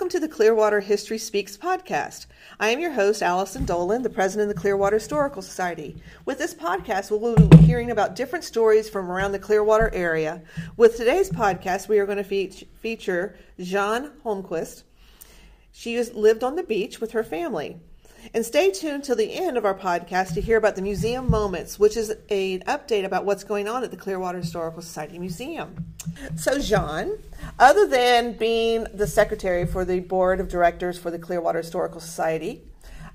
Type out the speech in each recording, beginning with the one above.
welcome to the Clearwater History Speaks podcast. I am your host, Allison Dolan, the president of the Clearwater Historical Society. With this podcast, we will be hearing about different stories from around the Clearwater area. With today's podcast, we are going to fe- feature Jean Holmquist. She has lived on the beach with her family. And stay tuned till the end of our podcast to hear about the Museum Moments, which is an update about what's going on at the Clearwater Historical Society Museum. So, Jean, other than being the secretary for the board of directors for the Clearwater Historical Society,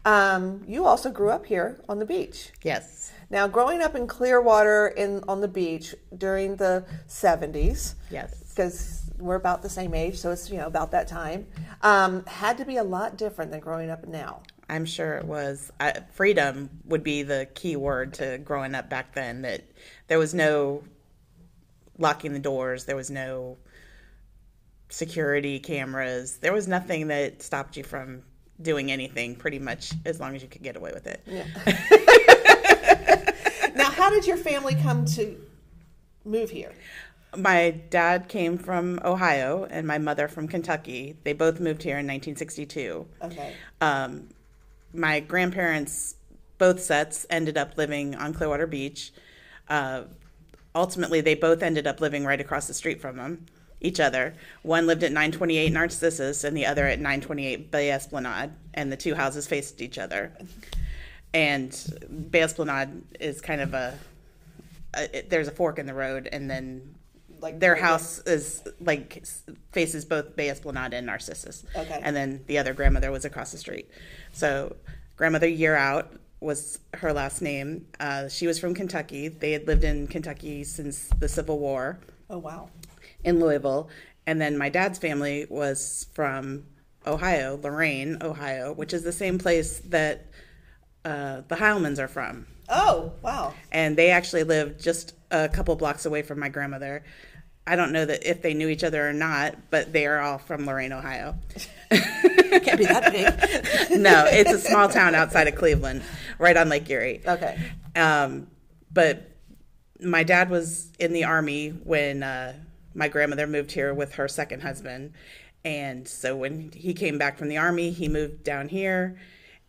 um, you also grew up here on the beach. Yes. Now, growing up in Clearwater in on the beach during the 70s, Yes. because we're about the same age, so it's you know about that time, um, had to be a lot different than growing up now. I'm sure it was. I, freedom would be the key word to growing up back then. That there was no locking the doors, there was no security cameras, there was nothing that stopped you from doing anything pretty much as long as you could get away with it. Yeah. Now, how did your family come to move here? My dad came from Ohio and my mother from Kentucky. They both moved here in 1962. Okay. Um, my grandparents, both sets, ended up living on Clearwater Beach. Uh, ultimately, they both ended up living right across the street from them, each other. One lived at 928 Narcissus and the other at 928 Bay Esplanade, and the two houses faced each other. And Bay Esplanade is kind of a, a it, there's a fork in the road, and then Like their house is like faces both Bay Esplanade and Narcissus. Okay. And then the other grandmother was across the street. So grandmother Year Out was her last name. Uh, she was from Kentucky. They had lived in Kentucky since the Civil War Oh wow. in Louisville. And then my dad's family was from Ohio, Lorain, Ohio, which is the same place that uh, the Heilmans are from Oh wow. and they actually lived just a couple blocks away from my grandmother. I don't know that if they knew each other or not, but they are all from Lorain, Ohio. Can't be that big. no, it's a small town outside of Cleveland, right on Lake Erie. Okay. Um, but my dad was in the army when uh, my grandmother moved here with her second husband. And so when he came back from the army, he moved down here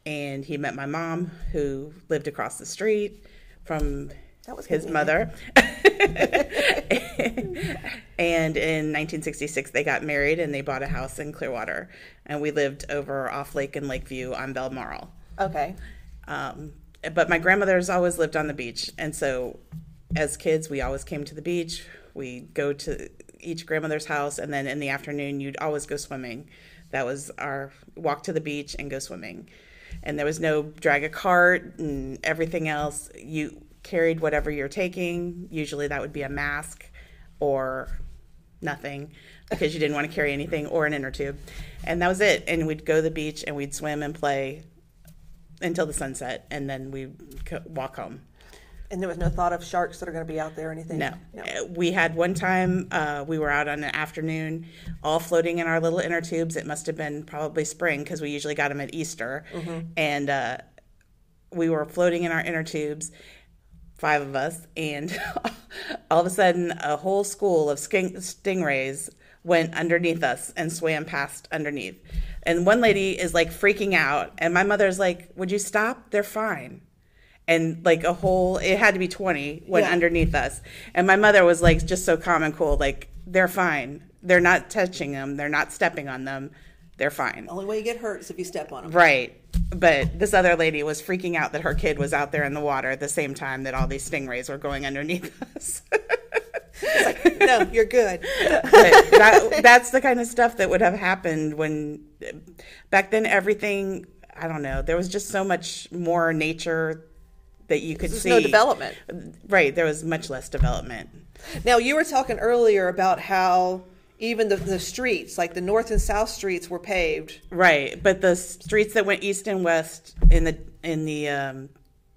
and he met my mom, who lived across the street from That was his convenient. mother. and in 1966, they got married and they bought a house in Clearwater. And we lived over off Lake and Lakeview on Balmoral. Okay. Um, but my grandmother's always lived on the beach, and so as kids, we always came to the beach. We go to each grandmother's house, and then in the afternoon, you'd always go swimming. That was our walk to the beach and go swimming. And there was no drag a cart and everything else. You carried whatever you're taking. Usually, that would be a mask or nothing because you didn't want to carry anything or an inner tube. And that was it. And we'd go to the beach and we'd swim and play until the sunset, and then we co- walk home. And there was no thought of sharks that are going to be out there or anything. No. Uh, We had one time, uh, we were out on an afternoon, all floating in our little inner tubes. It must have been probably spring because we usually got them at Easter. And uh, we were floating in our inner tubes, five of us, and all of a sudden, a whole school of sting- stingrays went underneath us and swam past underneath. And one lady is like freaking out, and my mother's like, Would you stop? They're fine and like a whole it had to be 20 went Yeah. underneath us. And my mother was like just so calm and cool like they're fine. They're not touching them they're not stepping on them they're fine. The Only way you get hurt is if you step on them. right. But this other lady was freaking out that her kid was out there in the water at the same time that all these stingrays were going underneath us. No, you're good. but that, that's the kind of stuff that would have happened when back then everything i don't know there was just so much more nature that you could see no development. right there was much less development Now, you were talking earlier about how even the, the streets, like the north and south streets, were paved. right but the streets that went east and west in the in the um,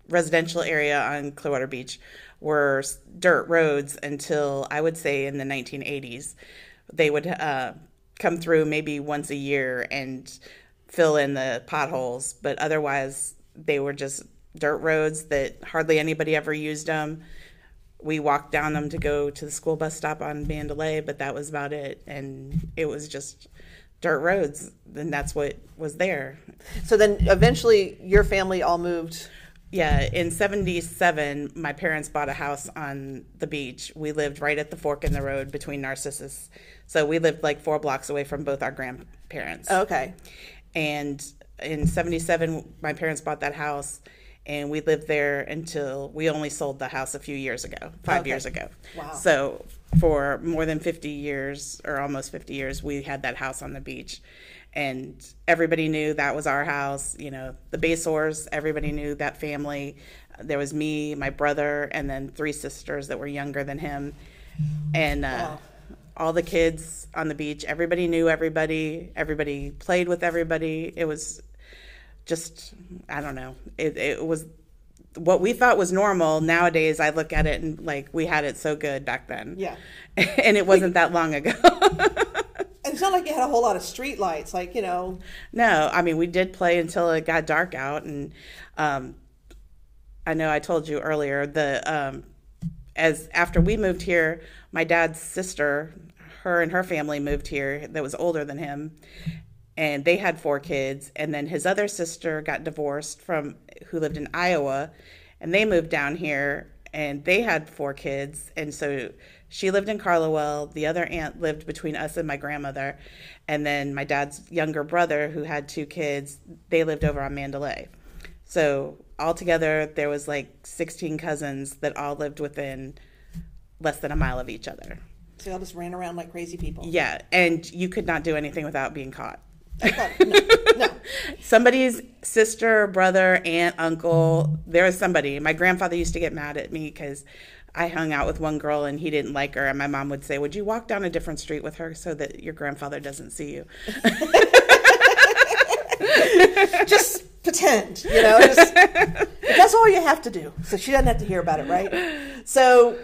residential area on clearwater beach were dirt roads until i would say in the 1980s they would uh, come through maybe once a year and fill in the potholes but otherwise they were just dirt roads that hardly anybody ever used them we walked down them to go to the school bus stop on Mandalay, but that was about it. And it was just dirt roads, then that's what was there. So then eventually your family all moved. Yeah, in 77, my parents bought a house on the beach. We lived right at the fork in the road between Narcissus. So we lived like four blocks away from both our grandparents. Okay. And in 77, my parents bought that house and we lived there until we only sold the house a few years ago, five Okay. years ago. Wow. So for more than 50 years or almost 50 years, we had that house on the beach. And everybody knew that was our house. You know, the Basors, everybody knew that family. There was me, my brother, and then three sisters that were younger than him. And uh, Wow. all the kids on the beach, everybody knew everybody. Everybody played with everybody. It was just, I don't know. It, it was what we thought was normal. Nowadays, I look at it and like we had it so good back then. Yeah. and it wasn't that long ago. It's not like you had a whole lot of street lights, like, you know, no, I mean, we did play until it got dark out. And um, I know I told you earlier, the um, as after we moved here, my dad's sister, her and her family moved here that was older than him. And they had four kids. And then his other sister got divorced from who lived in Iowa. And they moved down here and they had four kids. And so she lived in Carlouel. The other aunt lived between us and my grandmother. And then my dad's younger brother, who had two kids, they lived over on Mandalay. So altogether, there was like 16 cousins that all lived within less than a mile of each other. so they all just ran around like crazy people. Yeah, and you could not do anything without being caught. No, no. Somebody's sister, brother, aunt, uncle, there was somebody. My grandfather used to get mad at me because I hung out with one girl and he didn't like her. And my mom would say, Would you walk down a different street with her so that your grandfather doesn't see you? just pretend, you know. Just, that's all you have to do. So she doesn't have to hear about it, right? So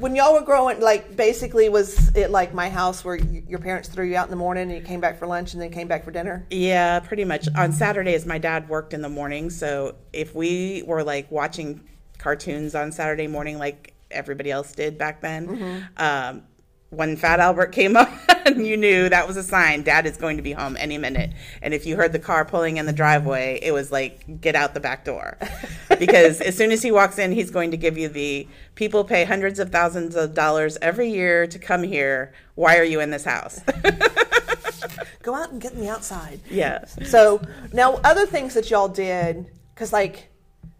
when y'all were growing, like basically, was it like my house where y- your parents threw you out in the morning and you came back for lunch and then came back for dinner? Yeah, pretty much. On Saturdays, my dad worked in the morning. So if we were like watching cartoons on Saturday morning, like everybody else did back then, um, when Fat Albert came on, you knew that was a sign dad is going to be home any minute. And if you heard the car pulling in the driveway, it was like, get out the back door. because as soon as he walks in, he's going to give you the people pay hundreds of thousands of dollars every year to come here. Why are you in this house? Go out and get in the outside. yeah. So now other things that y'all did, because like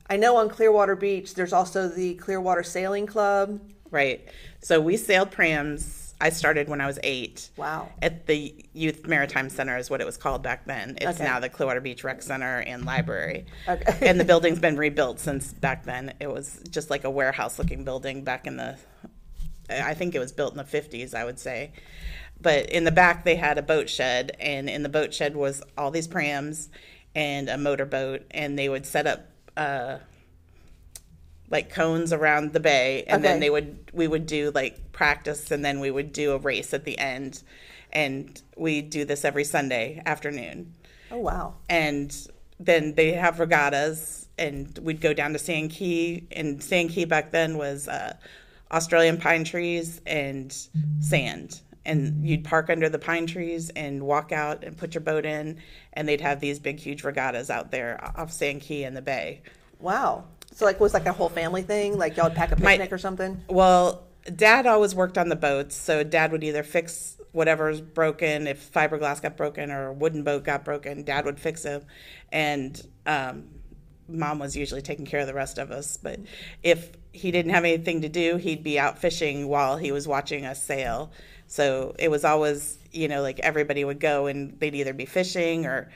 I know on Clearwater Beach, there's also the Clearwater Sailing Club. Right. So we sailed prams. I started when I was eight. Wow. At the Youth Maritime Center is what it was called back then. It's Okay. now the Clearwater Beach Rec Center and Library. Okay. And the building's been rebuilt since back then. It was just like a warehouse looking building back in the I think it was built in the 50s, I would say. But in the back they had a boat shed and in the boat shed was all these prams and a motorboat and they would set up uh like cones around the bay and Okay. then they would we would do like practice and then we would do a race at the end and we do this every sunday afternoon Oh wow. and then they have regattas and we'd go down to sand key and sand key back then was uh, australian pine trees and sand and you'd park under the pine trees and walk out and put your boat in and they'd have these big huge regattas out there off sand key in the bay Wow. So like was like a whole family thing? Like y'all would pack a My- picnic or something? Well, dad always worked on the boats, so dad would either fix whatever's broken, if fiberglass got broken or a wooden boat got broken, dad would fix it, and um, mom was usually taking care of the rest of us. But if he didn't have anything to do, he'd be out fishing while he was watching us sail. So it was always, you know, like everybody would go and they'd either be fishing or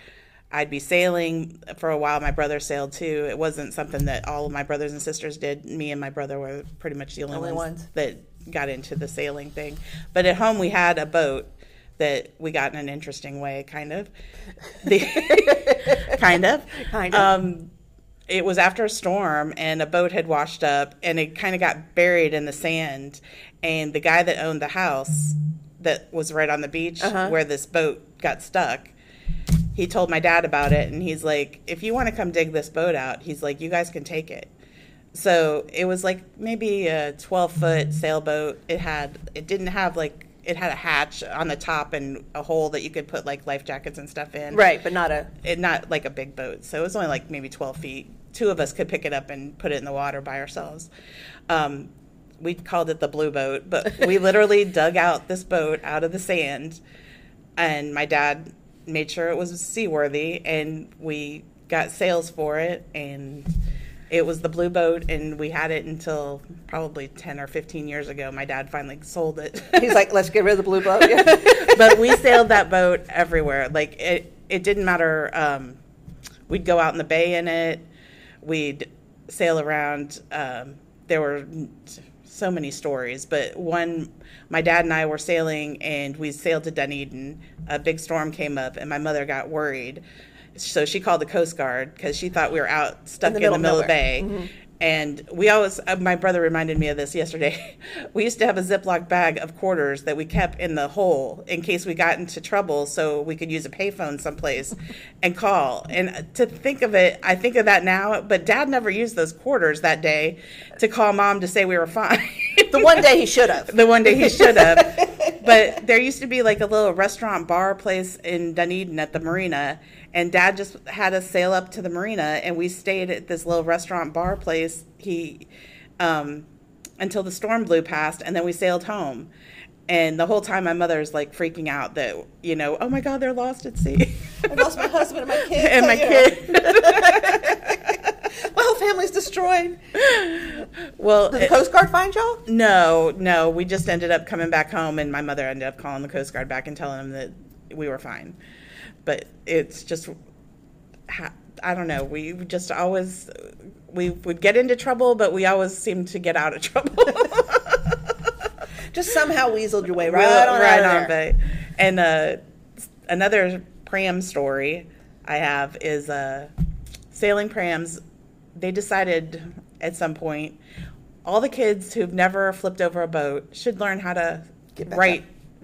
I'd be sailing for a while. My brother sailed too. It wasn't something that all of my brothers and sisters did. Me and my brother were pretty much the only, Only ones, ones. that got into the sailing thing. But at home, we had a boat that we got in an interesting way, kind of. The, kind of. Kind of. Um, it was after a storm and a boat had washed up and it kind of got buried in the sand and the guy that owned the house that was right on the beach Uh-huh. where this boat got stuck he told my dad about it and he's like if you want to come dig this boat out he's like you guys can take it so it was like maybe a 12 foot sailboat it had it didn't have like it had a hatch on the top and a hole that you could put like life jackets and stuff in. Right, but not a. It not like a big boat, so it was only like maybe twelve feet. Two of us could pick it up and put it in the water by ourselves. Um, we called it the blue boat, but we literally dug out this boat out of the sand, and my dad made sure it was seaworthy, and we got sails for it, and it was the blue boat, and we had it until probably ten or fifteen years ago. My dad finally sold it. He's like, let's get rid of the blue boat. Yeah. but we sailed that boat everywhere. Like it, it didn't matter. Um, we'd go out in the bay in it. We'd sail around. Um, there were so many stories, but one, my dad and I were sailing, and we sailed to Dunedin. A big storm came up, and my mother got worried, so she called the Coast Guard because she thought we were out stuck in the middle, of the bay. Mm-hmm. And we always, uh, my brother reminded me of this yesterday. we used to have a Ziploc bag of quarters that we kept in the hole in case we got into trouble so we could use a payphone someplace and call. And to think of it, I think of that now, but dad never used those quarters that day to call mom to say we were fine. the one day he should have. the one day he should have. but there used to be like a little restaurant bar place in Dunedin at the marina, and Dad just had us sail up to the marina, and we stayed at this little restaurant bar place. He um, until the storm blew past, and then we sailed home. And the whole time, my mother's like freaking out that you know, oh my God, they're lost at sea. I lost my husband and my kids. and my you kid. My whole family's destroyed. well, Did the it- Coast Guard find y'all? No, no. We just ended up coming back home, and my mother ended up calling the Coast Guard back and telling them that we were fine. But it's just I don't know. We just always, we would get into trouble, but we always seemed to get out of trouble. Just somehow weaseled your way right Real- on right on. But and uh, another pram story I have is uh, sailing prams. They decided at some point all the kids who've never flipped over a boat should learn how to Get back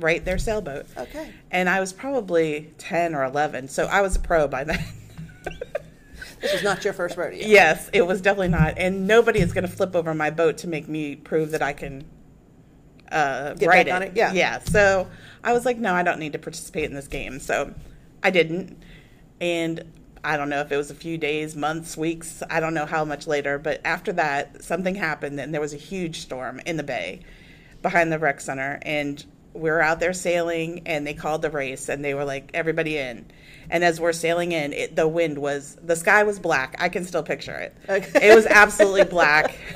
right their sailboat. Okay. And I was probably ten or eleven, so I was a pro by then. This was not your first rodeo. Yes, it was definitely not. And nobody is going to flip over my boat to make me prove that I can uh, Get ride back on it, yeah. Yeah. So I was like, no, I don't need to participate in this game. So I didn't. And I don't know if it was a few days, months, weeks. I don't know how much later. But after that, something happened, and there was a huge storm in the bay behind the rec center. And we were out there sailing, and they called the race, and they were like, everybody in. And as we're sailing in, it, the wind was, the sky was black. I can still picture it. Okay. It was absolutely black.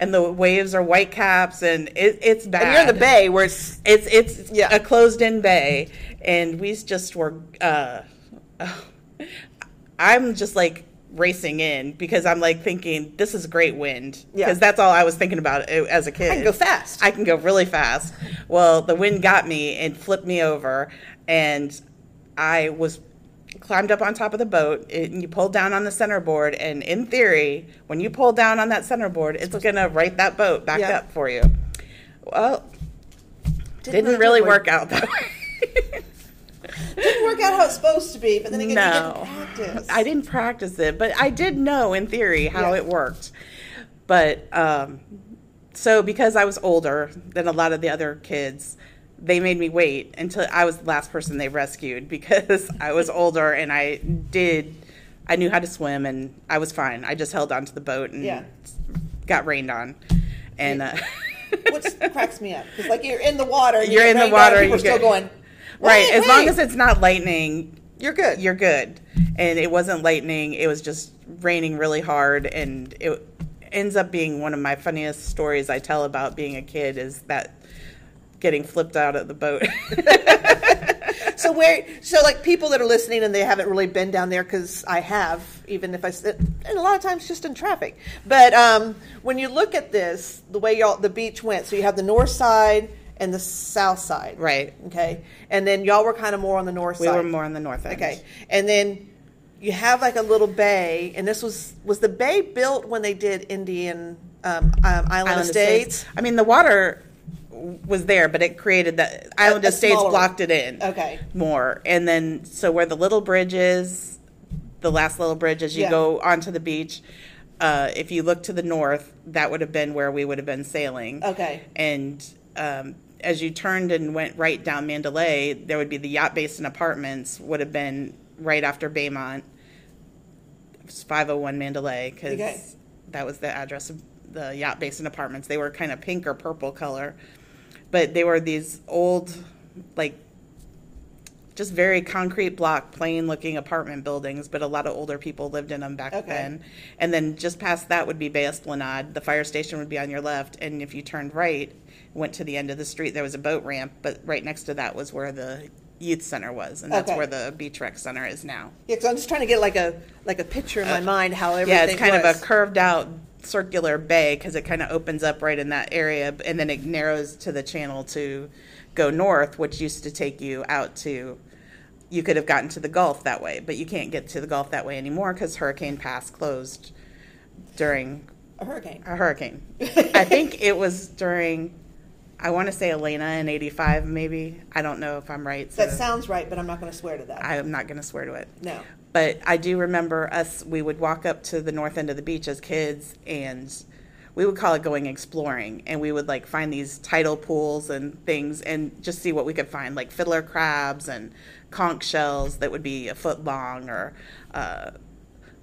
And the waves are white caps, and it, it's bad. And you're in the bay where it's It's it's Yeah. a closed in bay, and we just were. Uh, I'm just like racing in because I'm like thinking this is great wind Yeah. because that's all I was thinking about uh, as a kid. I can go fast. I can go really fast. Well, the wind got me and flipped me over, and I was climbed up on top of the boat. And you pulled down on the centerboard, and in theory, when you pull down on that centerboard, it's gonna right that boat back Yeah. up for you. Well, didn't, really work out that way. Didn't work out how it's supposed to be, but then again, No. you didn't practice. I didn't practice it, but I did know in theory how Yeah. it worked. But um, so because I was older than a lot of the other kids, they made me wait until I was the last person they rescued because I was older and I did. I knew how to swim and I was fine. I just held onto the boat and Yeah. got rained on. And uh, What cracks me up because like you're in the water, and you You're in the water, and are still going. Right, "Wait, as long as it's not lightning, you're good. you're good. And it wasn't lightning, it was just raining really hard and it ends up being one of my funniest stories I tell about being a kid is that getting flipped out of the boat. So where, so like people that are listening and they haven't really been down there because I have, even if I, and a lot of times just in traffic. But um, when you look at this, the way y'all the beach went, so you have the north side and the south side, right. Okay, and then y'all were kind of more on the north We side. were more on the north end. Okay, and then you have like a little bay, and this was was the bay built when they did Indian um, um, Island, Island Estates? I mean, the water was there, but it created that Island a Estates blocked it in. Okay. More. And then, so where the little bridge is, the last little bridge as you Yeah. go onto the beach, uh, if you look to the north, that would have been where we would have been sailing. Okay. And um, as you turned and went right down Mandalay, there would be the Yacht Basin Apartments, would have been right after Baymont. It's 501 Mandalay, because Okay. that was the address of the Yacht Basin Apartments. They were kind of pink or purple color, but they were these old, like, just very concrete block, plain looking apartment buildings, but a lot of older people lived in them back Okay. then. And then just past that would be Bay Esplanade. The fire station would be on your left, and if you turned right, went to the end of the street, there was a boat ramp, but right next to that was where the youth center was, and that's Okay. where the beach rec center is now. Yeah, because I'm just trying to get like a like a picture in my mind how everything. Uh, Yeah, it's kind was. of a curved out circular bay because it kind of opens up right in that area, and then it narrows to the channel to go north, which used to take you out to. You could have gotten to the Gulf that way, but you can't get to the Gulf that way anymore because Hurricane Pass closed during a hurricane. a hurricane. I think it was during. I want to say Elena in '85, maybe. I don't know if I'm right. So That sounds right, but I'm not going to swear to that. I'm not going to swear to it. no. But I do remember us, we would walk up to the north end of the beach as kids and we would call it going exploring. And we would like find these tidal pools and things and just see what we could find, like fiddler crabs and conch shells that would be a foot long or uh,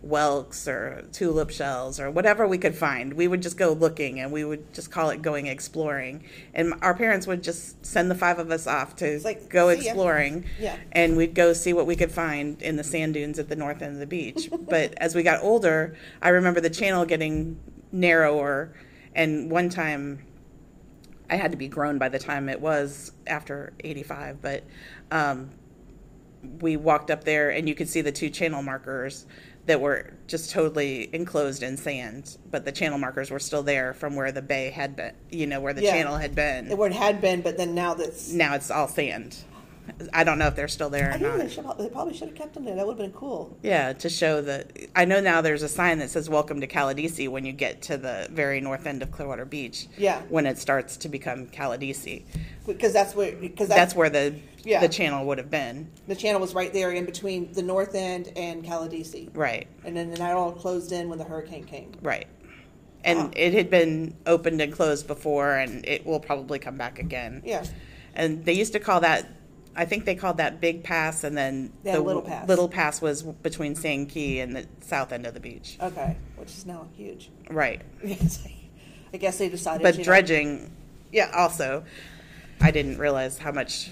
whelks or tulip shells or whatever we could find. We would just go looking and we would just call it going exploring. And our parents would just send the five of us off to like, go exploring Yeah. and we'd go see what we could find in the sand dunes at the north end of the beach. but as we got older, I remember the channel getting narrower, and one time I had to be grown by the time it was after 85, but um, we walked up there and you could see the two channel markers that were just totally enclosed in sand, but the channel markers were still there from where the bay had been, you know, where the Yeah. channel had been. Where it had been, but then now that's. now it's all sand. I don't know if they're still there or I know not. they, should, they probably should have kept them there. That would have been cool. Yeah, to show that I know now there's a sign that says "Welcome to Caladesi" when you get to the very north end of Clearwater Beach. Yeah. When it starts to become Caladesi, Because that's where. Because that's where the Yeah. the channel would have been. the channel was right there in between the north end and Caladesi. Right, And then that all closed in when the hurricane came. right. And Wow. it had been opened and closed before, and it will probably come back again. Yeah. And they used to call that. I think they called that Big Pass, and then Yeah, Little Pass. Little Pass was between Sand Key and the south end of the beach. Okay. Which is now huge. Right. I guess they decided. But know- dredging, yeah, also, I didn't realize how much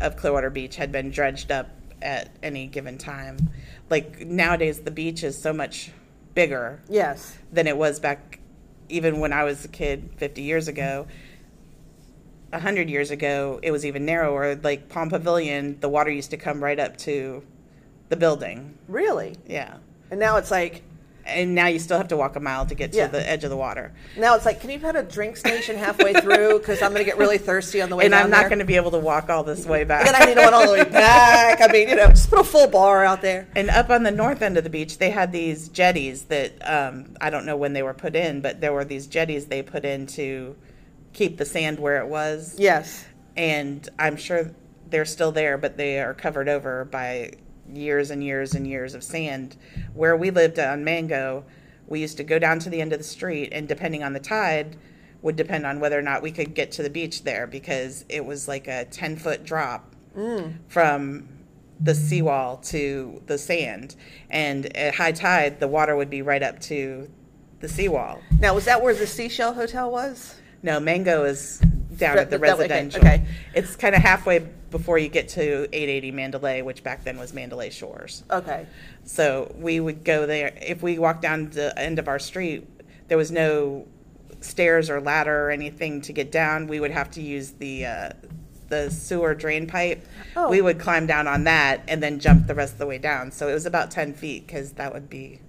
of Clearwater Beach had been dredged up at any given time. Like nowadays, the beach is so much bigger Yes. than it was back, even when I was a kid 50 years ago. A hundred years ago, it was even narrower. Like Palm Pavilion, the water used to come right up to the building. Really? Yeah. And now it's like. And now you still have to walk a mile to get to Yeah. the edge of the water. Now it's like, can you put a drink station halfway through? Because I'm going to get really thirsty on the way back. And I'm not going to be able to walk all this way back. And I need to one all the way back. I mean, you know, just put a full bar out there. And up on the north end of the beach, they had these jetties that um, I don't know when they were put in, but there were these jetties they put in to keep the sand where it was. Yes. And I'm sure they're still there, but they are covered over by years and years and years of sand. Where we lived on Mango, we used to go down to the end of the street, and depending on the tide, would depend on whether or not we could get to the beach there because it was like a 10 foot drop mm. from the seawall to the sand. And at high tide, the water would be right up to the seawall. Now, was that where the Seashell Hotel was? No, Mango is down That- at the that way, okay, residential. okay. It's kind of halfway before you get to 880 Mandalay, which back then was Mandalay Shores. Okay. So we would go there. If we walked down the end of our street, there was no stairs or ladder or anything to get down. We would have to use the uh, the sewer drain pipe. Oh. We would climb down on that and then jump the rest of the way down. So it was about 10 feet because that would be.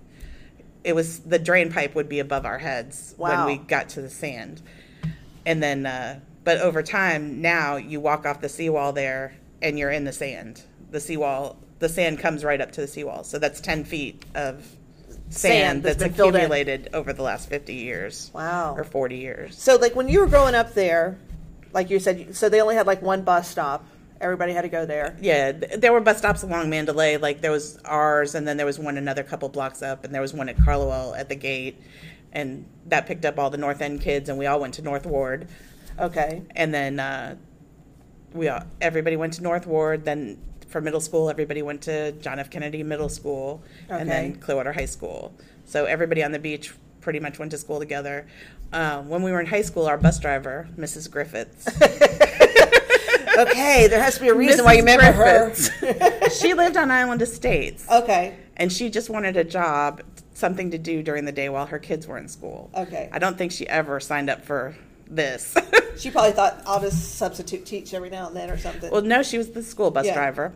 It was the drain pipe would be above our heads Wow. when we got to the sand, and then. Uh, but over time, now you walk off the seawall there and you're in the sand. The seawall, the sand comes right up to the seawall. So that's 10 feet of Sand sand, that's that's, been filled in. accumulated over the last 50 years. Wow. Or 40 years. So, like, when you were growing up there, like you said, so they only had like one bus stop. Everybody had to go there. Yeah, there were bus stops along Mandalay. Like there was ours, and then there was one another couple blocks up, and there was one at Carlouel at the gate. And that picked up all the North End kids, and we all went to North Ward. Okay. And then uh, we all, everybody went to North Ward. Then for middle school, everybody went to John F. Kennedy Middle School, and then Clearwater High School. So everybody on the beach pretty much went to school together. Um, when we were in high school, our bus driver, Mrs. Griffiths, Okay, there has to be a reason why you Mrs. remember her. She lived on Island Estates, Okay, and she just wanted a job, something to do during the day while her kids were in school. okay. I don't think she ever signed up for this. She probably thought I'll just substitute teach every now and then or something. well, no, she was the school bus Yeah. driver,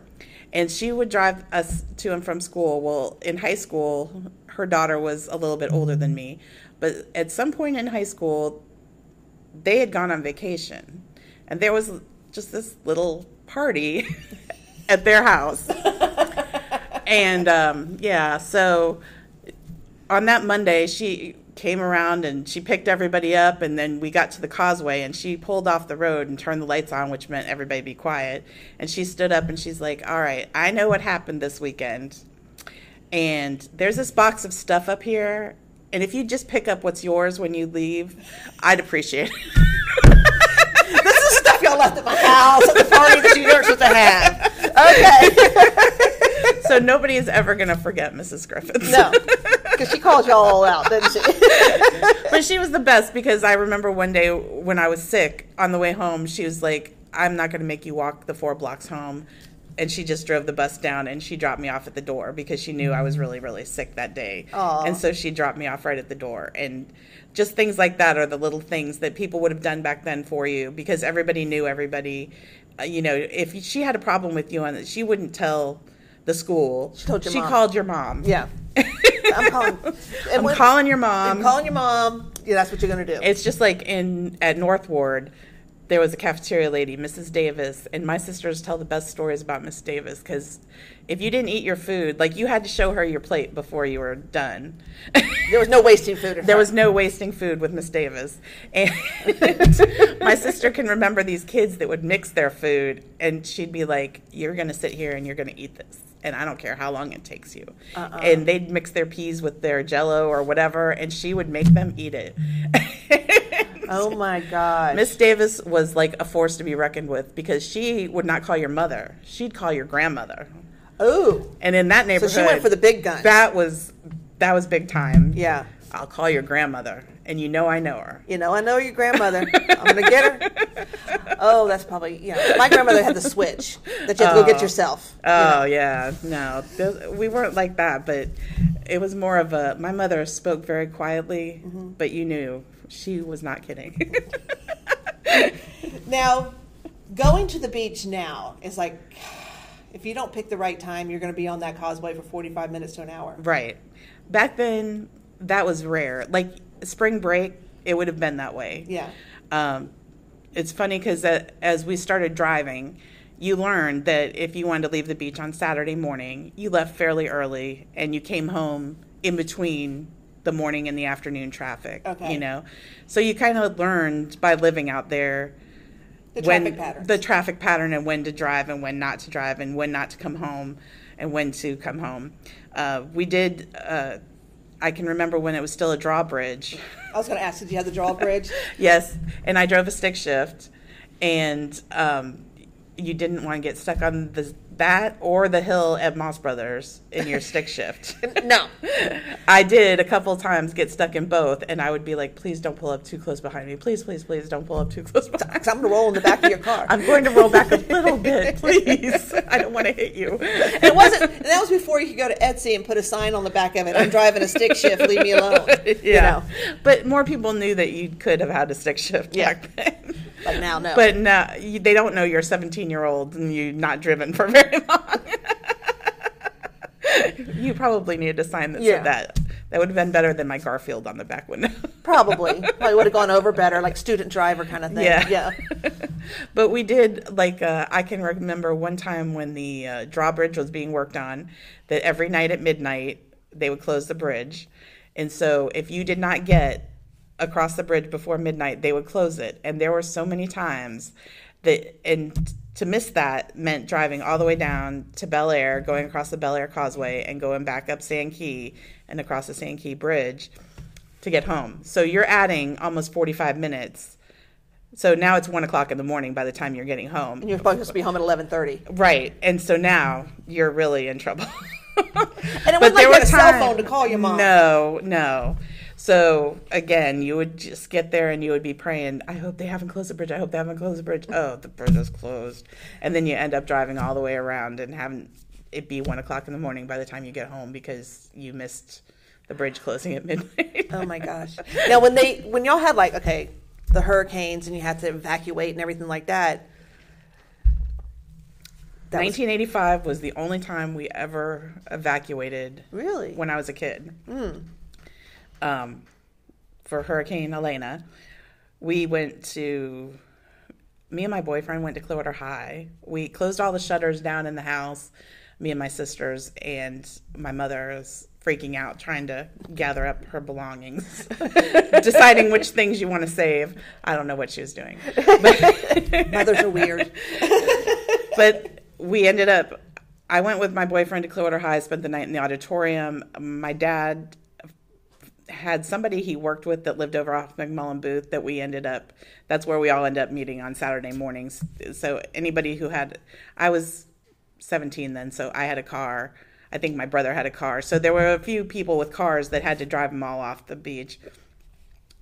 and she would drive us to and from school. Well, in high school, her daughter was a little bit older than me, but at some point in high school, they had gone on vacation, and there was just this little party at their house. and um, yeah, so on that Monday, she came around and she picked everybody up, and then we got to the causeway, and she pulled off the road and turned the lights on, which meant everybody be quiet. And she stood up and she's like, "All right, I know what happened this weekend, and there's this box of stuff up here." And if you just pick up what's yours when you leave, I'd appreciate it. this is stuff y'all left at my house at the party that you weren't supposed to have. Okay. so nobody is ever going to forget Mrs. Griffiths. no, because she called y'all all out, didn't she? but she was the best because I remember one day when I was sick on the way home, she was like, I'm not going to make you walk the four blocks home. And she just drove the bus down and she dropped me off at the door because she knew I was really, really sick that day. Aw. And so she dropped me off right at the door. And just things like that are the little things that people would have done back then for you because everybody knew everybody. Uh, you know, if she had a problem with you on it, she wouldn't tell the school. She told your mom. called your mom. yeah. I'm calling. I'm when- calling your mom. I'm calling your mom. Yeah, that's what you're gonna do. It's just like in at North Ward, there was a cafeteria lady, Mrs. Davis, and my sisters tell the best stories about Miss Davis because if you didn't eat your food, like you had to show her your plate before you were done. there was no wasting food. There her. was no wasting food with Miss Davis. And my sister can remember these kids that would mix their food, and she'd be like, You're going to sit here and you're going to eat this. And I don't care how long it takes you. Uh-uh. And they'd mix their peas with their jello or whatever, and she would make them eat it. Oh my god. Miss Davis was like a force to be reckoned with because she would not call your mother; she'd call your grandmother. Oh, And in that neighborhood. so she went for the big guns. that was that was big time. yeah. I'll call your grandmother, and you know I know her. You know, I know your grandmother. I'm gonna get her. Oh, that's probably yeah. My grandmother had the switch that you have to go get Oh. yourself. Oh yeah, no, th- we weren't like that, but it was more of a. My mother spoke very quietly, Mm-hmm. but you knew she was not kidding. Now, going to the beach now is like, if you don't pick the right time, you're going to be on that causeway for 45 minutes to an hour. right. Back then, that was rare. Like spring break, it would have been that way. Yeah. Um, it's funny because as we started driving, you learned that if you wanted to leave the beach on Saturday morning, you left fairly early and you came home in between the morning and the afternoon traffic. Okay. You know, so you kind of learned by living out there The when traffic patterns. the traffic pattern and when to drive and when not to drive and when not to come home and when to come home. Uh, we did. Uh, I can remember when it was still a drawbridge. I was going to ask, did you have the drawbridge? Yes, and I drove a stick shift, and um, you didn't want to get stuck on the, that or the hill at Moss Brothers in your stick shift. no. I did a couple times get stuck in both, and I would be like, "Please don't pull up too close behind me. Please, please, please don't pull up too close behind." Because I'm going to roll in the back of your car. I'm going to roll back a little bit, please. I don't want to hit you. And it wasn't. And that was before you could go to Etsy and put a sign on the back of it. I'm driving a stick shift. Leave me alone. Yeah, You know, but more people knew that you could have had a stick shift Yeah. back then. Like now, no. But no, they don't know you're a 17 year old and you're not driven for very long. you probably needed a sign that Yeah. said that. That would have been better than my Garfield on the back window. probably, probably would have gone over better, like student driver kind of thing. Yeah. Yeah. but we did, like, uh, I can remember one time when the uh, drawbridge was being worked on, that every night at midnight, they would close the bridge. And so if you did not get across the bridge before midnight, they would close it. And there were so many times that, and to miss that meant driving all the way down to Belleair, going across the Belleair Causeway, and going back up Sand Key and across the Sand Key Bridge to get home. So you're adding almost 45 minutes So now it's one o'clock in the morning by the time you're getting home. And you're supposed to be home at eleven thirty. Right. And so now you're really in trouble. And it wasn't like you had a cell phone to call your mom. No, no. So again, you would just get there and you would be praying, I hope they haven't closed the bridge. I hope they haven't closed the bridge. Oh, the bridge is closed. And then you end up driving all the way around and having it be one o'clock in the morning by the time you get home because you missed the bridge closing at midnight. Oh my gosh. Now when they when y'all had like okay, the hurricanes and you had to evacuate and everything like that. that 1985 was the only time we ever evacuated really? when I was a kid. Hmm. Um, for Hurricane Elena, we went to. Me and my boyfriend went to Clearwater High. We closed all the shutters down in the house. Me and my sisters and my mother is freaking out, trying to gather up her belongings, deciding which things you want to save. I don't know what she was doing, but Mothers are weird. but we ended up i went with my boyfriend to clearwater high spent the night in the auditorium my dad had somebody he worked with that lived over off mcmullen booth that we ended up that's where we all end up meeting on saturday mornings. So anybody who had i was 17 then so i had a car. I think my brother had a car. So there were a few people with cars that had to drive them all off the beach.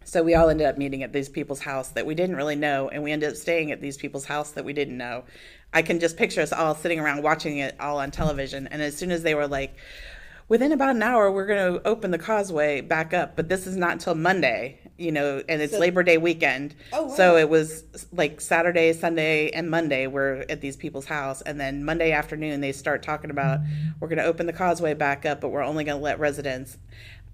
So we all ended up meeting at these people's house that we didn't really know, and we ended up staying at these people's house that we didn't know. I can just picture us all sitting around watching it all on television, and as soon as they were like, within about an hour, we're going to open the causeway back up, but this is not until Monday, you know, and it's So- Labor Day weekend. Oh, wow. So it was like Saturday, Sunday, and Monday we're at these people's house, and then Monday afternoon they start talking about we're going to open the causeway back up, but we're only going to let residents.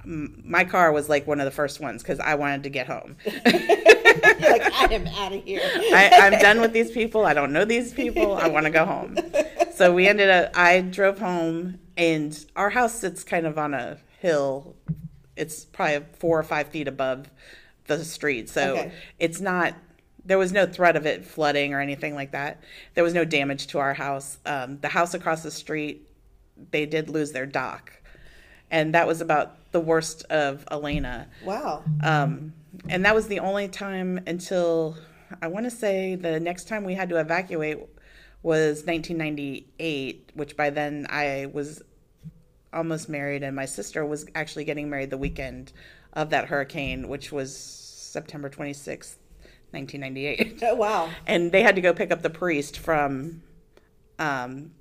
My car was like one of the first ones because I wanted to get home. Like, I am out of here. I, I'm done with these people. I don't know these people. I want to go home. So we ended up, I drove home, and our house sits kind of on a hill. It's probably four or five feet above the street. So Okay. it's not, there was no threat of it flooding or anything like that. There was no damage to our house. Um, the house across the street, they did lose their dock. And that was about the worst of Elena. Wow. Um, and that was the only time until I want to say the next time we had to evacuate was 1998, which by then I was almost married, and my sister was actually getting married the weekend of that hurricane, which was September 26th, 1998. Oh, wow. and they had to go pick up the priest from um,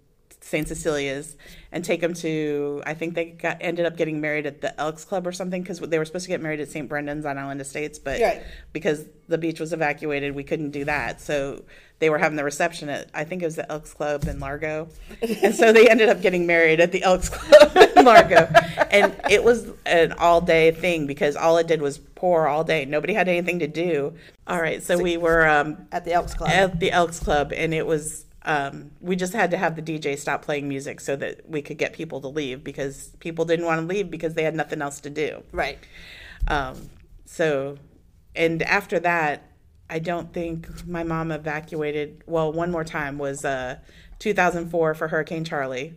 St. Cecilia's and take them to. I think they got ended up getting married at the Elks Club or something because they were supposed to get married at St. Brendan's on Island Estates, but Right. because the beach was evacuated, we couldn't do that. So they were having the reception at I think it was the Elks Club in Largo, and so they ended up getting married at the Elks Club in Largo, and it was an all day thing because all it did was pour all day. Nobody had anything to do. All right, so we were. Um, At the Elks Club. at the Elks Club, and it was um, we just had to have the DJ stop playing music so that we could get people to leave because people didn't want to leave because they had nothing else to do. right. Um, so, and after that, I don't think my mom evacuated. Well, one more time was uh, 2004 for Hurricane Charley.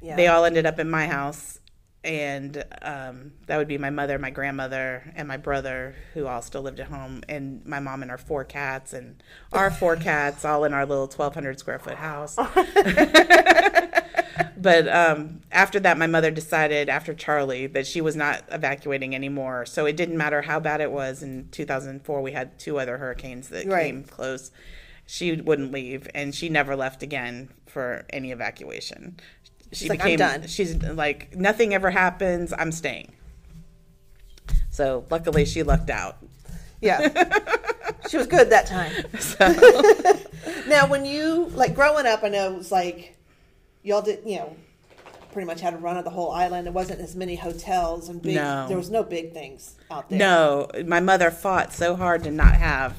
Yeah. They all ended up in my house. And um, that would be my mother, my grandmother, and my brother, who all still lived at home, and my mom and our four cats, and our four cats, all in our little 1,200 square foot house. but um, after that, my mother decided, after Charley, that she was not evacuating anymore. So it didn't matter how bad it was. In 2004, we had two other hurricanes that Right. came close. She wouldn't leave, and she never left again for any evacuation. She like, "I'm done." She's like, nothing ever happens. I'm staying. So luckily, she lucked out. Yeah. she was good that time. So Now, when you, like, growing up, I know it was like, y'all did, you know, pretty much had a run of the whole island. There wasn't as many hotels and big, No. there was no big things out there. no, my mother fought so hard to not have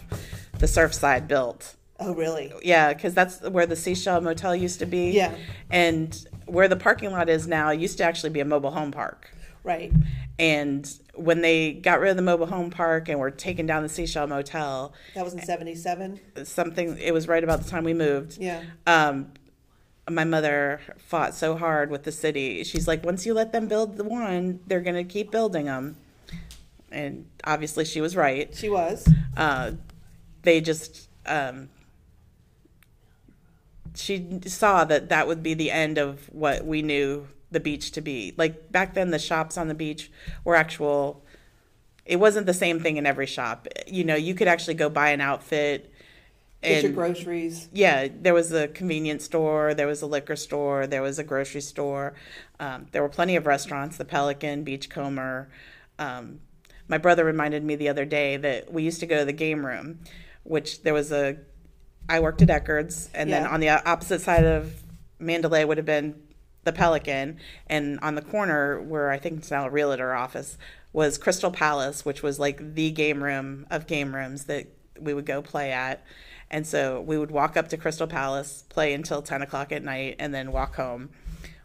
the Surfside built. Oh, really? Yeah, because that's where the Seashell Motel used to be. Yeah. And where the parking lot is now used to actually be a mobile home park. Right. And when they got rid of the mobile home park and were taking down the Seashell Motel, That was in 77. something, it was right about the time we moved. Yeah. Um, my mother fought so hard with the city. She's like, once you let them build the one, they're going to keep building them. And obviously, she was right. She was. Uh, they just um, she saw that that would be the end of what we knew the beach to be. Like back then, the shops on the beach were actual. It wasn't the same thing in every shop. You know, you could actually go buy an outfit. Get your groceries. yeah, there was a convenience store, there was a liquor store, there was a grocery store. Um, there were plenty of restaurants, the Pelican, Beachcomber. Um, my brother reminded me the other day that we used to go to the game room, which there was a. I worked at Eckerd's, and then on the opposite side of Mandalay would have been the Pelican, and on the corner where I think it's now a realtor office was Crystal Palace, which was like the game room of game rooms that we would go play at. And so we would walk up to Crystal Palace, play until 10 o'clock at night, and then walk home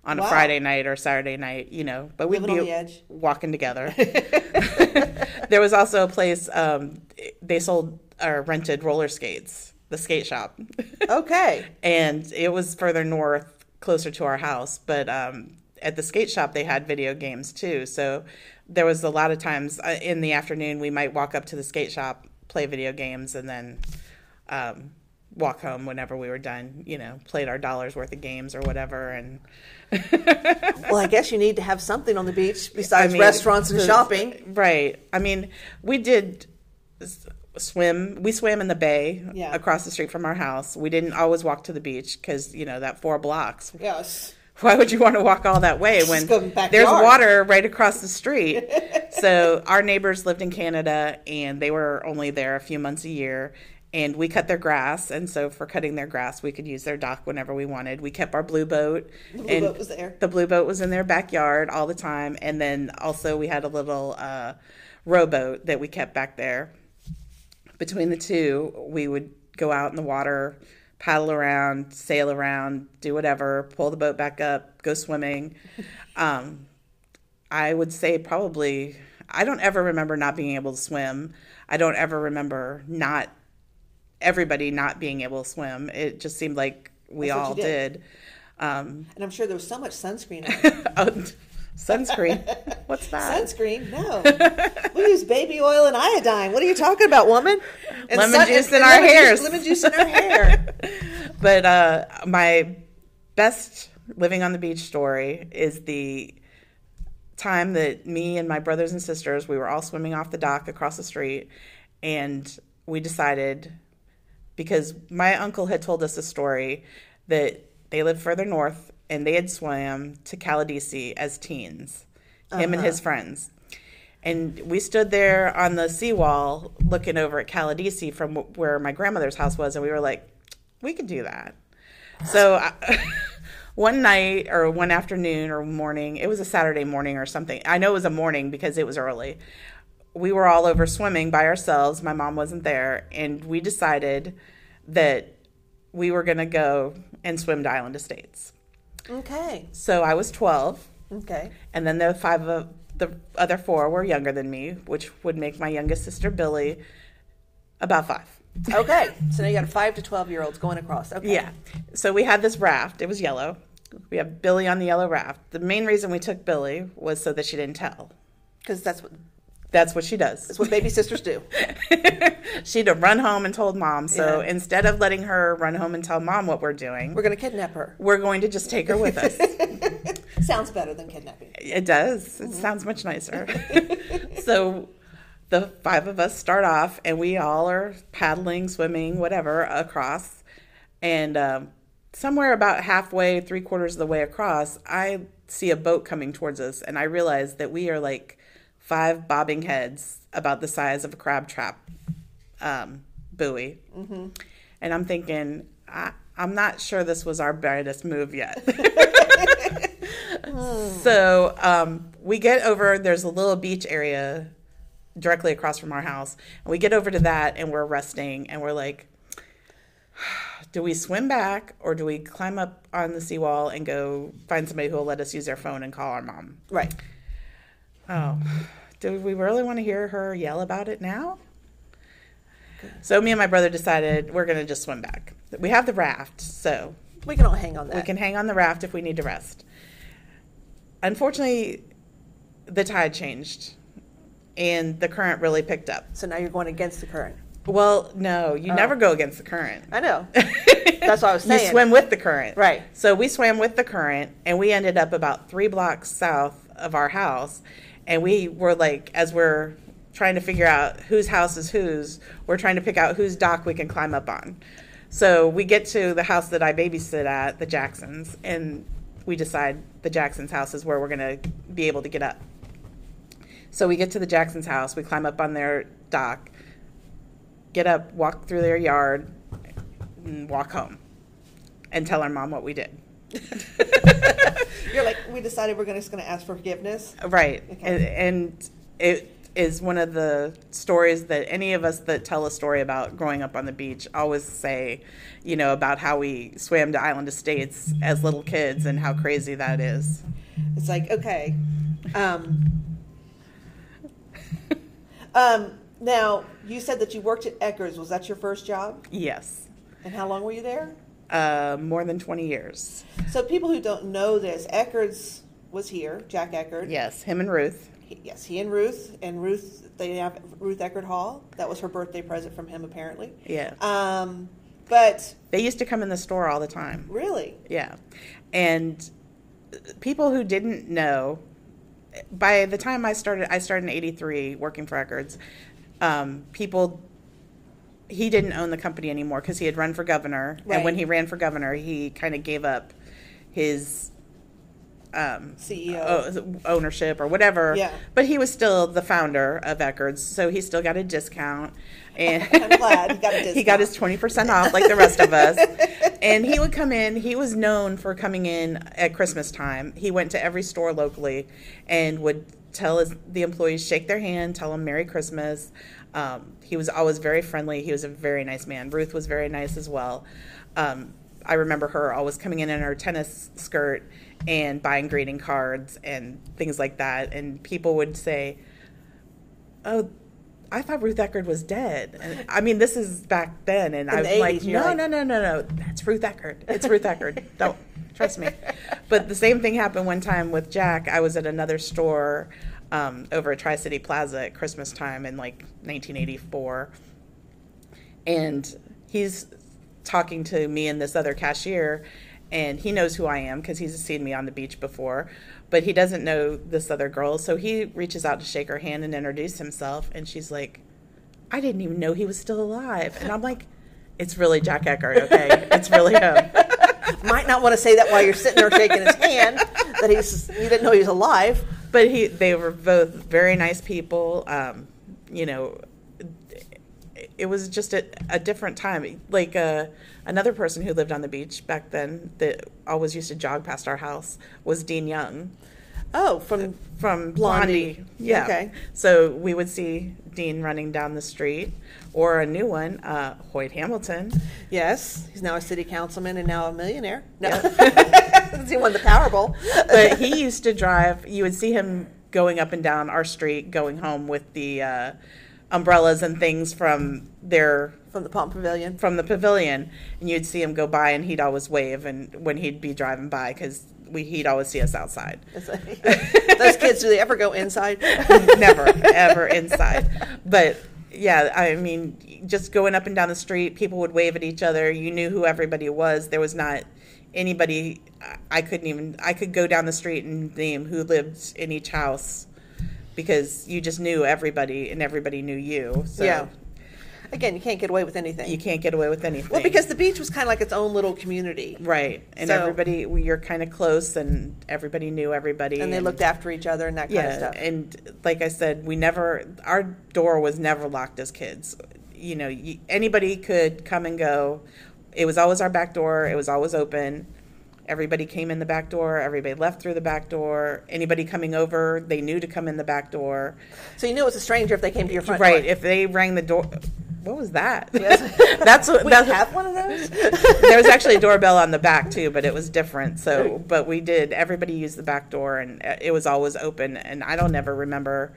on Wow. a Friday night or Saturday night, you know. But we'd Living be walking together. there was also a place um, they sold or rented roller skates, the skate shop. Okay. and it was further north, closer to our house. But um, at the skate shop, they had video games too. So there was a lot of times uh, in the afternoon we might walk up to the skate shop, play video games, and then um, walk home whenever we were done. You know, played our dollars worth of games or whatever, and. Well, I guess you need to have something on the beach besides I mean, restaurants and shopping. Right. I mean, we did swim. We swam in the bay Yeah. across the street from our house. We didn't always walk to the beach because you know that four blocks. Yes. Why would you want to walk all that way when go in the backyard. there's water right across the street? so our neighbors lived in Canada and they were only there a few months a year. And we cut their grass, and so for cutting their grass, we could use their dock whenever we wanted. We kept our blue boat. The blue boat was there. The blue boat was in their backyard all the time, and then also we had a little uh, rowboat that we kept back there. Between the two, we would go out in the water, paddle around, sail around, do whatever, pull the boat back up, go swimming. Um, I would say probably I don't ever remember not being able to swim. I don't ever remember not everybody not being able to swim. It just seemed like we That's all did. did. Um, And I'm sure there was so much sunscreen oh, sunscreen. What's that? Sunscreen? No. we use baby oil and iodine. What are you talking about, woman? And Lemon juice in our lemon juice- lemon juice in our hair. but uh, my best living on the beach story is the time that me and my brothers and sisters we were all swimming off the dock across the street and we decided because my uncle had told us a story that they lived further north and they had swam to Caladesi as teens him and uh-huh. his friends and we stood there on the seawall looking over at Caladesi from where my grandmother's house was, and we were like, we could do that. So I, one night or one afternoon or morning, it was a Saturday morning or something. I know it was a morning because it was early. We were all over swimming by ourselves. My mom wasn't there, and we decided that we were going to go and swim to Island Estates. Okay. So I was 12. Okay. And then the five of the other four were younger than me, which would make my youngest sister Billy about five. Okay. So now you got five to twelve year olds going across. Okay. Yeah. So we had this raft. It was yellow. We have Billy on the yellow raft. The main reason we took Billy was so that she didn't tell. Because that's what That's what she does. that's what baby sisters do. She'd have run home and told mom. So Yeah. instead of letting her run home and tell mom what we're doing, We're gonna kidnap her. we're going to just take her with us. Sounds better than kidnapping. It does. It sounds much nicer. so the five of us start off, and we all are paddling, swimming, whatever, across. And um, somewhere about halfway, three quarters of the way across, I see a boat coming towards us, and I realize that we are like five bobbing heads about the size of a crab trap um, buoy. And I'm thinking, I, I'm not sure this was our brightest move yet. So um, we get over. There's a little beach area directly across from our house, and we get over to that, and we're resting, and we're like, do we swim back or do we climb up on the seawall and go find somebody who will let us use their phone and call our mom? Right. Oh, do we really want to hear her yell about it now? So me and my brother decided we're going to just swim back. We have the raft, so We can all hang on that. we can hang on the raft if we need to rest. Unfortunately, the tide changed and the current really picked up. So now you're going against the current. Well, no, you Oh. never go against the current. I know. That's what I was saying. You swim with the current. Right. So we swam with the current and we ended up about three blocks south of our house. And we were like, as we're trying to figure out whose house is whose, we're trying to pick out whose dock we can climb up on. So we get to the house that I babysit at, the Jacksons, and we decide the Jacksons' house is where we're going to be able to get up. So we get to the Jacksons' house, we climb up on their dock, get up, walk through their yard, and walk home, and tell our mom what we did. You're like, we decided we're gonna, just going to ask for forgiveness. Right. Okay. And, and it is one of the stories that any of us that tell a story about growing up on the beach always say, you know, about how we swam to Island Estates as little kids and how crazy that is. It's like, okay. Um, um, now, you said that you worked at Eckerd's. Was that your first job? Yes. And how long were you there? Uh, more than 20 years. So, people who don't know this, Eckerd's was here, Jack Eckerd. Yes. Him and Ruth. He- yes, he and Ruth. And Ruth, they have Ruth Eckerd Hall. That was her birthday present from him, apparently. Yeah. Um, but They used to come in the store all the time. really, Yeah. And people who didn't know, by the time I started, I started in 83 working for Records, um, people, he didn't own the company anymore because he had run for governor. And when he ran for governor, he kind of gave up his um, CEO. ownership or whatever. Yeah. But he was still the founder of Eckerd's, so he still got a discount. And I'm glad he got a discount. he got his twenty percent off, like the rest of us. And he would come in. He was known for coming in at Christmas time. He went to every store locally and would tell his, the employees shake their hand, tell them Merry Christmas. Um, he was always very friendly. He was a very nice man. Ruth was very nice as well. Um, I remember her always coming in in her tennis skirt and buying greeting cards and things like that. And people would say, "Oh, I thought Ruth Eckerd was dead." And I mean, this is back then, and In I'm the like, 80s, "No, like- no, no, no, no. That's Ruth Eckerd. It's Ruth Eckerd. Don't trust me." But the same thing happened one time with Jack. I was at another store um, over at Tri City Plaza at Christmas time in like 1984 and he's talking to me and this other cashier and he knows who I am because he's seen me on the beach before but he doesn't know this other girl. So he reaches out to shake her hand and introduce himself and she's like I didn't even know he was still alive. And I'm like it's really Jack Eckerd okay? It's really him might not want to say that while you're sitting there shaking his hand that he's you didn't know he was alive. but he they were both very nice people um, you know it was just a, a different time like uh, another person who lived on the beach back then that always used to jog past our house was dean young Oh, from from Blondie. blondie, yeah Okay. so we would see dean running down the street or a new one uh, hoyt hamilton yes, he's now a city councilman and now a millionaire. No, he won the Powerball. but he used to drive. You would see him going up and down our street, going home with the uh, umbrellas and things from their from the Palm Pavilion. from the pavilion, and you'd see him go by, and he'd always wave, and when he'd be driving by, because we he'd always see us outside. Those kids, do they ever go inside? Never ever inside, but. Yeah, I mean, just going up and down the street, people would wave at each other. You knew who everybody was. There was not anybody. I- couldn't even. I could go down the street and name who lived in each house because you just knew everybody and everybody knew you. So Yeah. Again, you can't get away with anything. you can't get away with anything. well, because the beach was kind of like its own little community, right, and So- everybody you're kind of close, and everybody knew everybody, and they looked after each other and that kind of yeah, stuff. and like I said, we never our door was never locked as kids. You know, you, anybody could come and go. It was always our back door. It was always open. Everybody came in the back door. Everybody left through the back door. Anybody coming over, they knew to come in the back door. so you knew it was a stranger if they came to your front door. right. door. If they rang the door, what was that? Yes. that's what we that's, have one of those. there was actually a doorbell on the back too, but it was different. So, but we did. Everybody used the back door, and uh, it was always open. And I don't ever remember.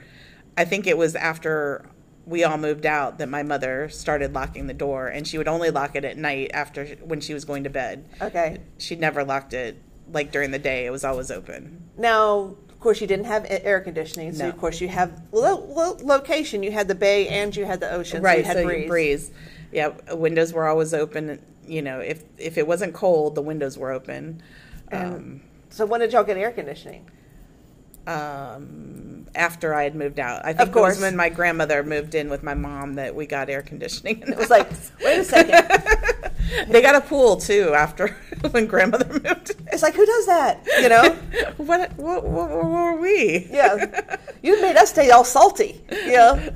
I think it was after we all moved out that my mother started locking the door, and she would only lock it at night after when she was going to bed. okay. She never locked it like during the day. It was always open. Now, Of course, you didn't have air conditioning, so No. of course you have lo- lo- location. You had the bay and you had the ocean, so right you had so breeze. you breeze yeah windows were always open you know if if it wasn't cold the windows were open um, So when did y'all get air conditioning? um, after I had moved out. I think it course. was when my grandmother moved in with my mom that we got air conditioning. And it was like, wait a second. they got a pool too after when grandmother moved. It's like, who does that? You know? what, what, what, what were we? Yeah. You made us stay all salty. Know?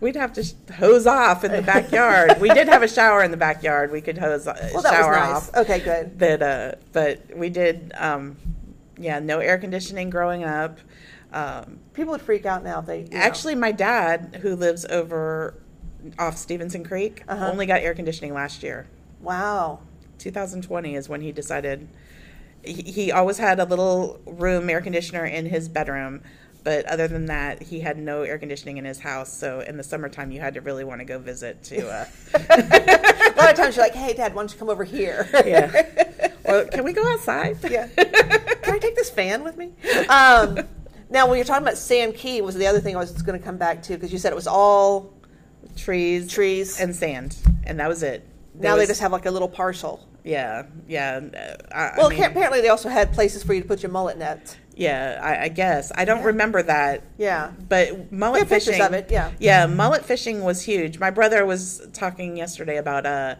We'd have to sh- hose off in the backyard. we did have a shower in the backyard. We could hose uh, Well, shower nice. off. Okay, good. That, uh, but we did, um, yeah, no air conditioning growing up. Um, People would freak out now if they. you know. Actually, my dad, who lives over off Stevenson Creek, Uh-huh. only got air conditioning last year. Wow. 2020 is when he decided. He, he always had a little room air conditioner in his bedroom, but other than that, he had no air conditioning in his house. So in the summertime, you had to really want to go visit to. Uh, A lot of times you're like, hey, Dad, why don't you come over here? yeah. Well, can we go outside? Yeah. Can I take this fan with me? Um, now, when you're talking about Sand Key, was the other thing I was going to come back to because you said it was all Trees, trees. and sand, and that was it. There now they just have like a little parcel. Yeah, yeah. uh, I, Well, I mean, apparently they also had places for you to put your mullet nets. yeah. I, I guess I don't remember that. Yeah. But mullet fishing of it, yeah. Yeah, mullet fishing was huge. My brother was talking yesterday about uh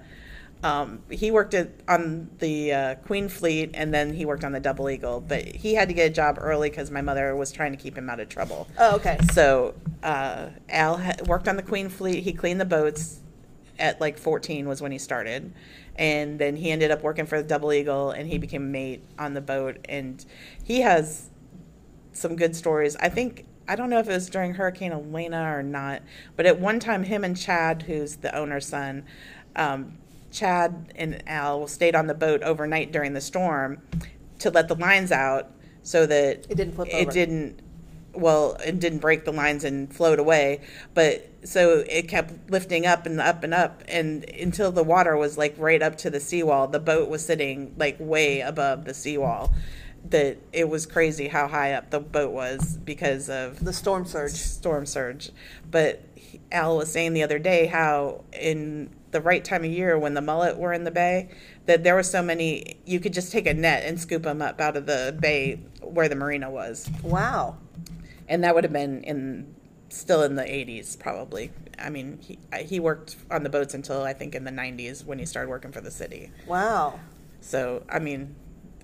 um, he worked at, on the uh, Queen Fleet and then he worked on the Double Eagle, but he had to get a job early because my mother was trying to keep him out of trouble. Oh, okay. So uh, Al ha- worked on the Queen Fleet. He cleaned the boats at like 14 was when he started, and then he ended up working for the Double Eagle and he became a mate on the boat. And he has some good stories. I think I don't know if it was during Hurricane Elena or not, but at one time, him and Chad, who's the owner's son. Um, Chad and Al stayed on the boat overnight during the storm to let the lines out so that It didn't flip it over. didn't well it didn't break the lines and float away but so it kept lifting up and up and up and until the water was like right up to the seawall the boat was sitting like way above the seawall that it was crazy how high up the boat was because of The storm surge. storm surge. But Al was saying the other day how in the right time of year when the mullet were in the bay, that there were so many you could just take a net and scoop them up out of the bay where the marina was, Wow. And that would have been in still in the 80s probably. I mean, he he worked on the boats until I think in the 90s when he started working for the city. Wow. So I mean,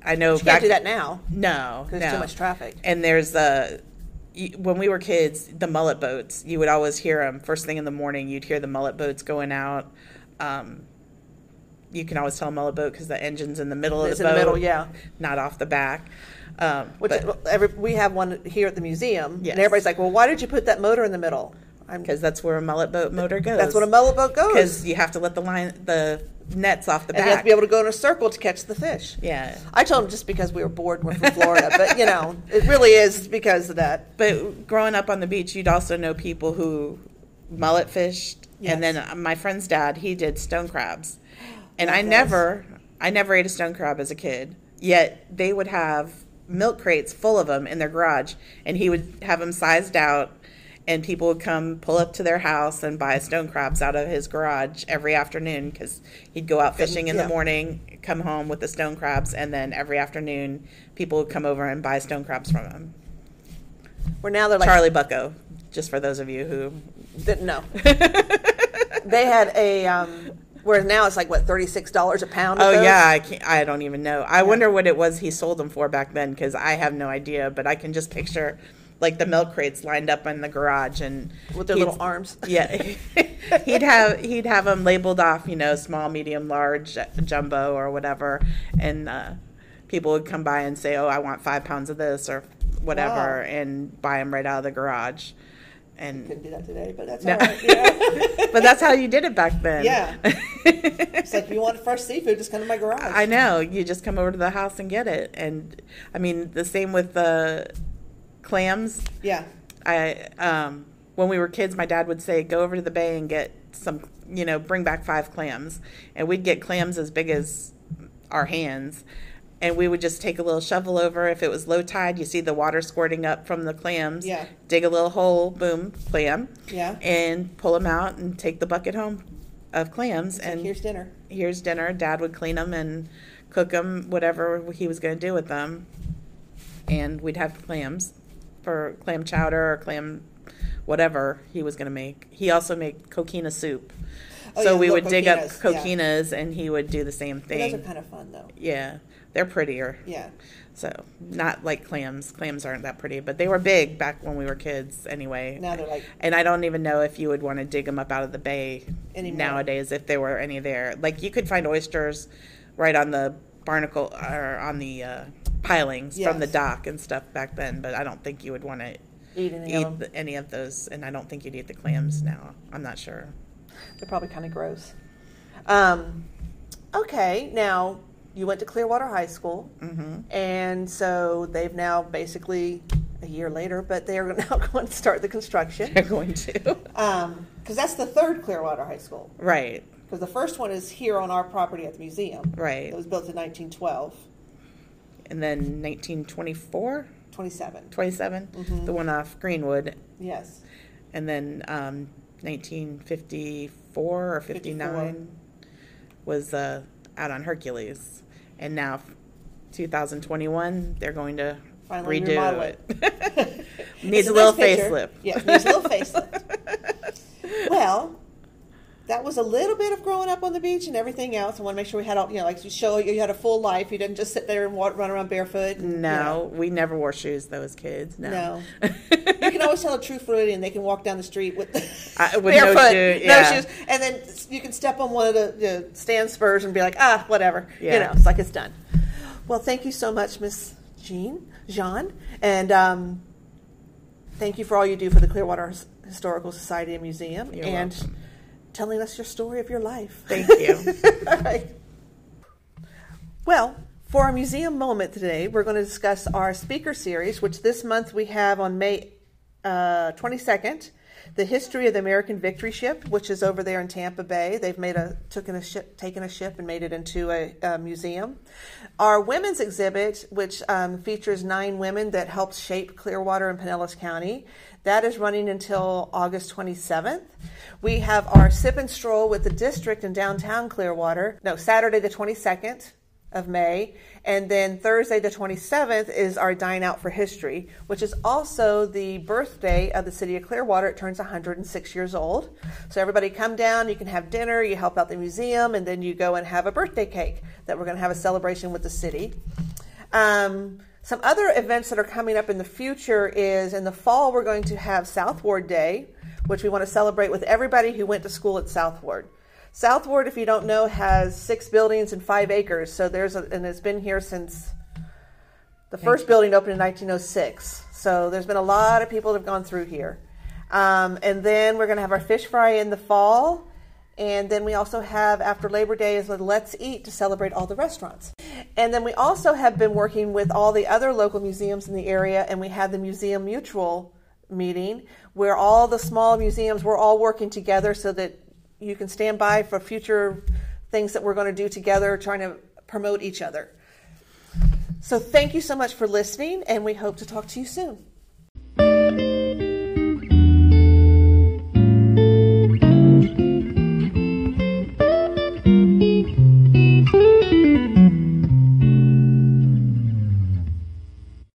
I know You can't do that now No, because no. too much traffic. And there's y- when we were kids, the mullet boats. You would always hear them first thing in the morning. You'd hear the mullet boats going out. Um, you can always tell a mullet boat because the engine's in the middle of It's the in boat, the middle, yeah. not off the back. Um, Which but- every, we have one here at the museum, Yes. and everybody's like, "Well, why did you put that motor in the middle?" Because that's where a mullet boat motor goes. that's what a mullet boat goes. because you have to let the line the nets off the and you have to be able to go in a circle to catch the fish. yeah, I told him just because we were bored, we're from Florida, but you know, it really is because of that. But growing up on the beach, you'd also know people who mullet fished, Yes. and then my friend's dad he did stone crabs, and I never, I never ate a stone crab as a kid. Yet they would have milk crates full of them in their garage, and he would have them sized out. And people would come pull up to their house and buy stone crabs out of his garage every afternoon because he'd go out fishing in yeah. the morning, come home with the stone crabs, and then every afternoon people would come over and buy stone crabs from him. Where now they're like, Charlie Bucko, just for those of you who. didn't know. they had a um, where now it's like what thirty six dollars a pound. Oh those? yeah, I can't, I don't even know. I wonder what it was he sold them for back then because I have no idea. But I can just picture like the milk crates lined up in the garage and with their little arms. Yeah, he'd have he'd have them labeled off, you know, small, medium, large, jumbo, or whatever, and uh, people would come by and say, "Oh, I want five pounds of this or whatever," Wow. and buy them right out of the garage. And Couldn't do that today, but that's No. all right. Yeah. but that's how you did it back then. Yeah. it's like if you want fresh seafood, just come to my garage. I know. You just come over to the house and get it. And I mean, the same with the clams. yeah. I um, when we were kids, my dad would say, "Go over to the bay and get some, you know, bring back five clams," and we'd get clams as big as our hands. And we would just take a little shovel over. If it was low tide, you see the water squirting up from the clams. Yeah. Dig a little hole, boom, clam. Yeah. And pull them out and take the bucket home of clams. And and here's dinner. here's dinner. Dad would clean them and cook them, whatever he was going to do with them. And we'd have clams for clam chowder or clam whatever he was going to make. He also made coquina soup. Oh, so yeah, we would dig up coquinas, yeah. and he would do the same thing. those are kind of fun though. yeah, they're prettier. Yeah. So not like clams. Clams aren't that pretty, but they were big back when we were kids anyway. Now they're like And I don't even know if you would want to dig them up out of the bay Anymore. nowadays if there were any there. Like you could find oysters right on the barnacle or on the uh, pilings from the dock and stuff back then, but I don't think you would want to eat any eat of any of those, and I don't think you'd eat the clams now. I'm not sure. They're probably kind of gross. Um, okay, now you went to Clearwater High School, hmm and so they've now basically a year later, but they are now going to start the construction They're going to. because that's the third Clearwater High School. right, Because the first one is here on our property at the museum. right. It was built in 1912, And then 1924, 27. 27, Mhm. the one off Greenwood, Yes. and then um, 1954 or 59 was uh, out on Hercules, and now 2021 they're going to Finally redo it. it. needs a little nice facelift. Yeah, needs a little facelift. well, that was a little bit of growing up on the beach and everything else. I want to make sure we had all, you know, like you show you had a full life. You didn't just sit there and walk, run around barefoot. And, you No, know. we never wore shoes though as kids. No. No. you can always tell a true Floridian. They can walk down the street with, with no barefoot, shoe, no shoes, and then you can step on one of the, the stand spurs and be like, ah, whatever. You know, it's like it's done. Well, thank you so much, Miss Jean, Jean, and um, thank you for all you do for the Clearwater Historical Society and Museum, You're and welcome. Telling us your story of your life. Thank you. Right. Well, for our museum moment today, we're going to discuss our speaker series, which this month we have on May uh, 22nd, the history of the American Victory Ship, which is over there in Tampa Bay. They've made a taken a ship, taken a ship, and made it into a, a museum. Our women's exhibit, which um, features nine women that helped shape Clearwater and Pinellas County, that is running until August 27th. We have our sip and stroll with the district in downtown Clearwater. No, Saturday the 22nd of May. And then Thursday, the 27th, is our Dine Out for History, which is also the birthday of the city of Clearwater. It turns 106 years old. So everybody come down, you can have dinner, you help out the museum, and then you go and have a birthday cake that we're going to have a celebration with the city. Um, some other events that are coming up in the future is in the fall, we're going to have South Ward Day, which we want to celebrate with everybody who went to school at South Ward. South Ward, if you don't know, has six buildings and five acres. So there's a, and it's been here since the first building opened in 1906. So there's been a lot of people that have gone through here. Um, and then we're going to have our fish fry in the fall. And then we also have after Labor Day is with Let's Eat to celebrate all the restaurants. And then we also have been working with all the other local museums in the area, and we had the Museum Mutual meeting where all the small museums were all working together so that you can stand by for future things that we're going to do together, trying to promote each other. So thank you so much for listening, and we hope to talk to you soon.